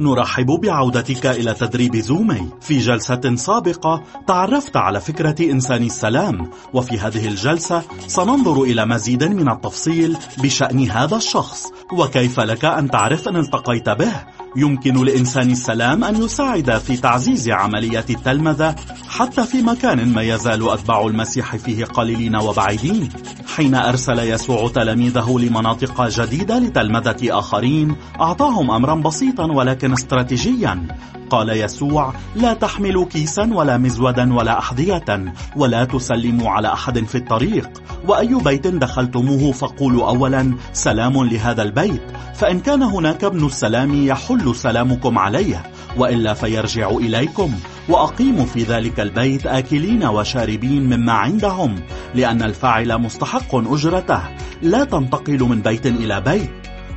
نرحب بعودتك إلى تدريب زومي. في جلسة سابقة تعرفت على فكرة إنسان السلام وفي هذه الجلسة سننظر إلى مزيد من التفصيل بشأن هذا الشخص وكيف لك أن تعرف أن التقيت به. يمكن لإنسان السلام أن يساعد في تعزيز عملية التلمذة حتى في مكان ما يزال أتباع المسيح فيه قليلين وبعيدين. حين أرسل يسوع تلاميذه لمناطق جديدة لتلمذة آخرين أعطاهم أمرا بسيطا ولكن استراتيجيا. قال يسوع لا تحملوا كيسا ولا مزودا ولا أحذية ولا تسلموا على أحد في الطريق. وأي بيت دخلتموه فقولوا أولا سلام لهذا البيت فإن كان هناك ابن السلام يحل سلامكم عليه وإلا فيرجع إليكم. وأقيموا في ذلك البيت آكلين وشاربين مما عندهم لأن الفاعل مستحق أجرته. لا تنتقل من بيت إلى بيت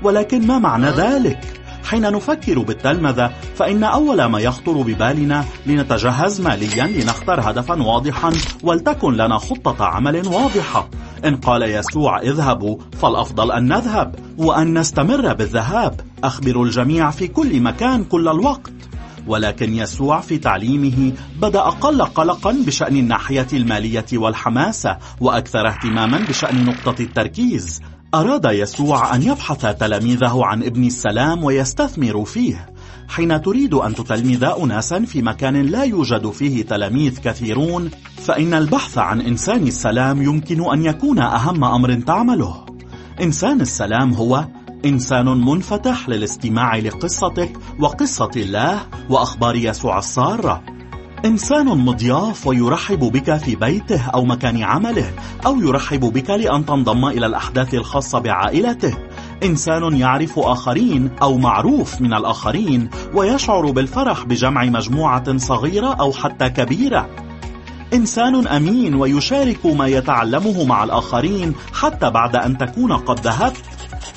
ولكن ما معنى ذلك؟ حين نفكر بالتلمذة فإن أول ما يخطر ببالنا لنتجهز ماليا لنختار هدفا واضحا ولتكن لنا خطة عمل واضحة. إن قال يسوع اذهبوا فالأفضل أن نذهب وأن نستمر بالذهاب. أخبر الجميع في كل مكان كل الوقت. ولكن يسوع في تعليمه بدأ أقل قلقا بشأن الناحية المالية والحماسة وأكثر اهتماما بشأن نقطة التركيز. أراد يسوع أن يبحث تلاميذه عن ابن السلام ويستثمر فيه. حين تريد أن تتلمذ أناسا في مكان لا يوجد فيه تلاميذ كثيرون فإن البحث عن إنسان السلام يمكن أن يكون أهم أمر تعمله. إنسان السلام هو إنسان منفتح للاستماع لقصتك وقصة الله وأخبار يسوع السارة. إنسان مضياف ويرحب بك في بيته أو مكان عمله أو يرحب بك لأن تنضم إلى الأحداث الخاصة بعائلته. إنسان يعرف آخرين أو معروف من الآخرين ويشعر بالفرح بجمع مجموعة صغيرة أو حتى كبيرة. إنسان أمين ويشارك ما يتعلمه مع الآخرين حتى بعد أن تكون قد ذهبت.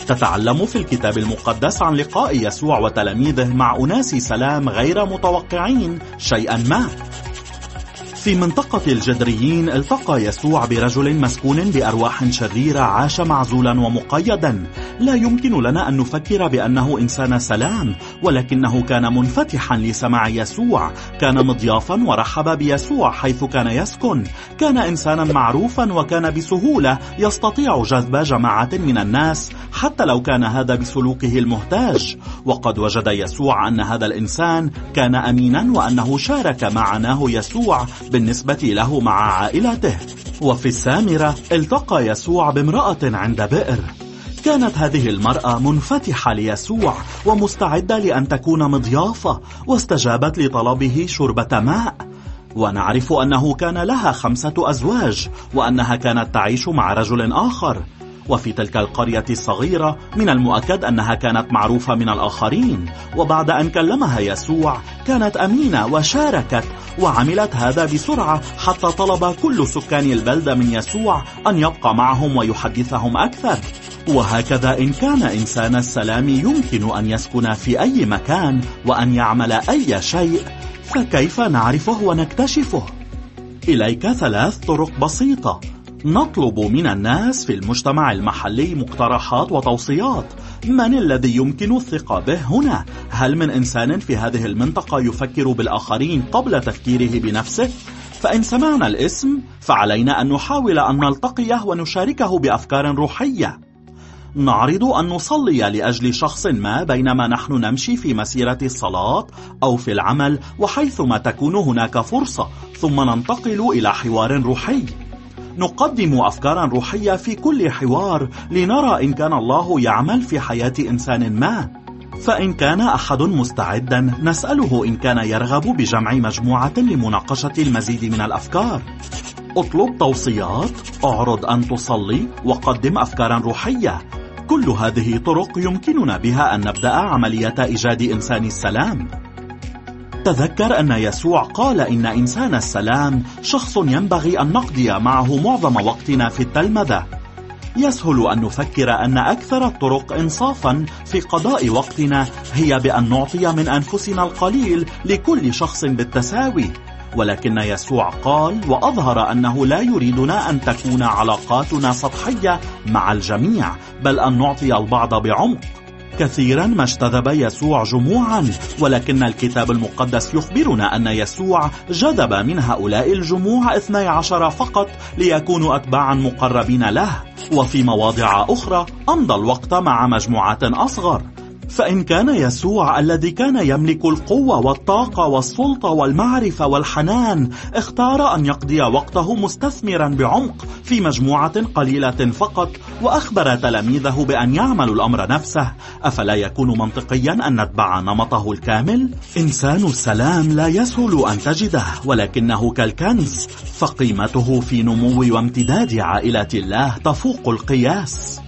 تتعلم في الكتاب المقدس عن لقاء يسوع وتلاميذه مع أناس سلام غير متوقعين شيئا ما. في منطقة الجدريين التقى يسوع برجل مسكون بأرواح شريرة عاش معزولا ومقيدا. لا يمكن لنا أن نفكر بأنه إنسان سلام ولكنه كان منفتحا لسماع يسوع. كان مضيافا ورحب بيسوع حيث كان يسكن. كان إنسانا معروفا وكان بسهولة يستطيع جذب جماعة من الناس حتى لو كان هذا بسلوكه المهتاج وقد وجد يسوع أن هذا الإنسان كان أمينا وأنه شارك معناه يسوع بالنسبة له مع عائلته. وفي السامرة التقى يسوع بامرأة عند بئر. كانت هذه المرأة منفتحة ليسوع ومستعدة لأن تكون مضيافة واستجابت لطلبه شربة ماء. ونعرف أنه كان لها خمسة أزواج وأنها كانت تعيش مع رجل آخر. وفي تلك القرية الصغيرة من المؤكد أنها كانت معروفة من الآخرين وبعد أن كلمها يسوع كانت أمينة وشاركت وعملت هذا بسرعة حتى طلب كل سكان البلدة من يسوع أن يبقى معهم ويحدثهم أكثر وهكذا إن كان إنسان السلام يمكن أن يسكن في أي مكان وأن يعمل أي شيء فكيف نعرفه ونكتشفه؟ إليك ثلاث طرق بسيطة نطلب من الناس في المجتمع المحلي مقترحات وتوصيات من الذي يمكن الثقة به هنا؟ هل من إنسان في هذه المنطقة يفكر بالآخرين قبل تفكيره بنفسه؟ فإن سمعنا الاسم فعلينا أن نحاول أن نلتقيه ونشاركه بأفكار روحية نعرض أن نصلي لأجل شخص ما بينما نحن نمشي في مسيرة الصلاة أو في العمل وحيثما تكون هناك فرصة ثم ننتقل إلى حوار روحي نقدم أفكارا روحية في كل حوار لنرى إن كان الله يعمل في حياة إنسان ما. فإن كان أحد مستعدا نسأله إن كان يرغب بجمع مجموعة لمناقشة المزيد من الأفكار. اطلب توصيات أعرض أن تصلي وقدم أفكارا روحية. كل هذه طرق يمكننا بها أن نبدأ عملية إيجاد إنسان السلام. تذكر أن يسوع قال إن إنسان السلام شخص ينبغي أن نقضي معه معظم وقتنا في التلمذة. يسهل أن نفكر أن أكثر الطرق إنصافا في قضاء وقتنا هي بأن نعطي من أنفسنا القليل لكل شخص بالتساوي. ولكن يسوع قال وأظهر أنه لا يريدنا أن تكون علاقاتنا سطحية مع الجميع بل أن نعطي البعض بعمق. كثيرا ما اجتذب يسوع جموعا ولكن الكتاب المقدس يخبرنا أن يسوع جذب من هؤلاء الجموع اثني عشر فقط ليكونوا أتباعا مقربين له. وفي مواضع أخرى أمضى الوقت مع مجموعات أصغر. فإن كان يسوع الذي كان يملك القوة والطاقة والسلطة والمعرفة والحنان اختار أن يقضي وقته مستثمرا بعمق في مجموعة قليلة فقط وأخبر تلاميذه بأن يعملوا الأمر نفسه. أفلا يكون منطقيا أن نتبع نمطه الكامل؟ إنسان السلام لا يسهل أن تجده ولكنه كالكنز. فقيمته في نمو وامتداد عائلة الله تفوق القياس.